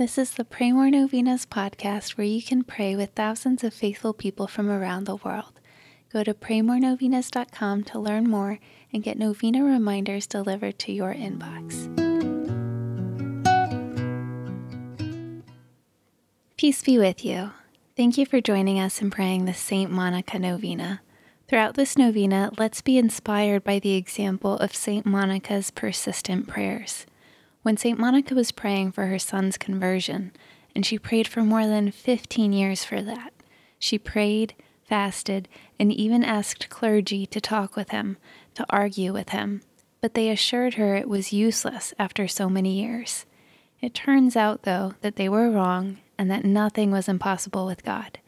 This is the Pray More Novenas podcast where you can pray with thousands of faithful people from around the world. Go to praymorenovenas.com to learn more and get novena reminders delivered to your inbox. Peace be with you. Thank you for joining us in praying the St. Monica Novena. Throughout this novena, let's be inspired by the example of St. Monica's persistent prayers. When St. Monica was praying for her son's conversion, and she prayed for more than 15 years for that, she prayed, fasted, and even asked clergy to talk with him, to argue with him, but they assured her it was useless after so many years. It turns out, though, that they were wrong and that nothing was impossible with God.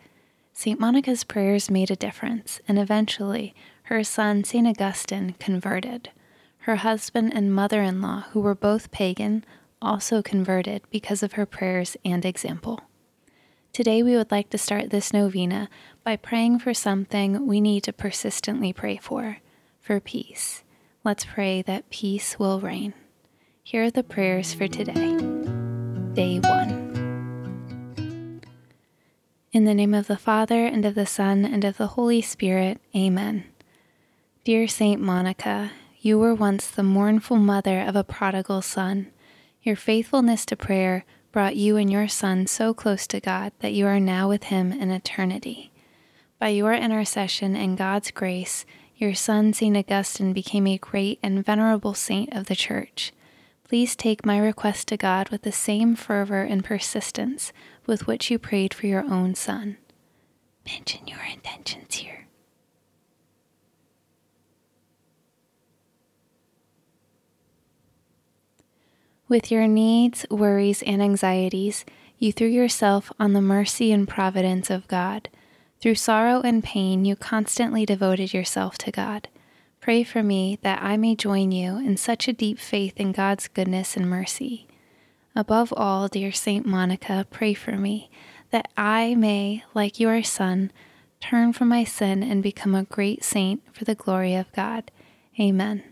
St. Monica's prayers made a difference, and eventually her son, St. Augustine, converted. Her husband and mother in law, who were both pagan, also converted because of her prayers and example. Today, we would like to start this novena by praying for something we need to persistently pray for for peace. Let's pray that peace will reign. Here are the prayers for today. Day 1. In the name of the Father, and of the Son, and of the Holy Spirit, Amen. Dear Saint Monica, you were once the mournful mother of a prodigal son. Your faithfulness to prayer brought you and your son so close to God that you are now with him in eternity. By your intercession and God's grace, your son, St. Augustine, became a great and venerable saint of the Church. Please take my request to God with the same fervor and persistence with which you prayed for your own son. Mention your intentions here. With your needs, worries, and anxieties, you threw yourself on the mercy and providence of God. Through sorrow and pain, you constantly devoted yourself to God. Pray for me that I may join you in such a deep faith in God's goodness and mercy. Above all, dear Saint Monica, pray for me that I may, like your Son, turn from my sin and become a great saint for the glory of God. Amen.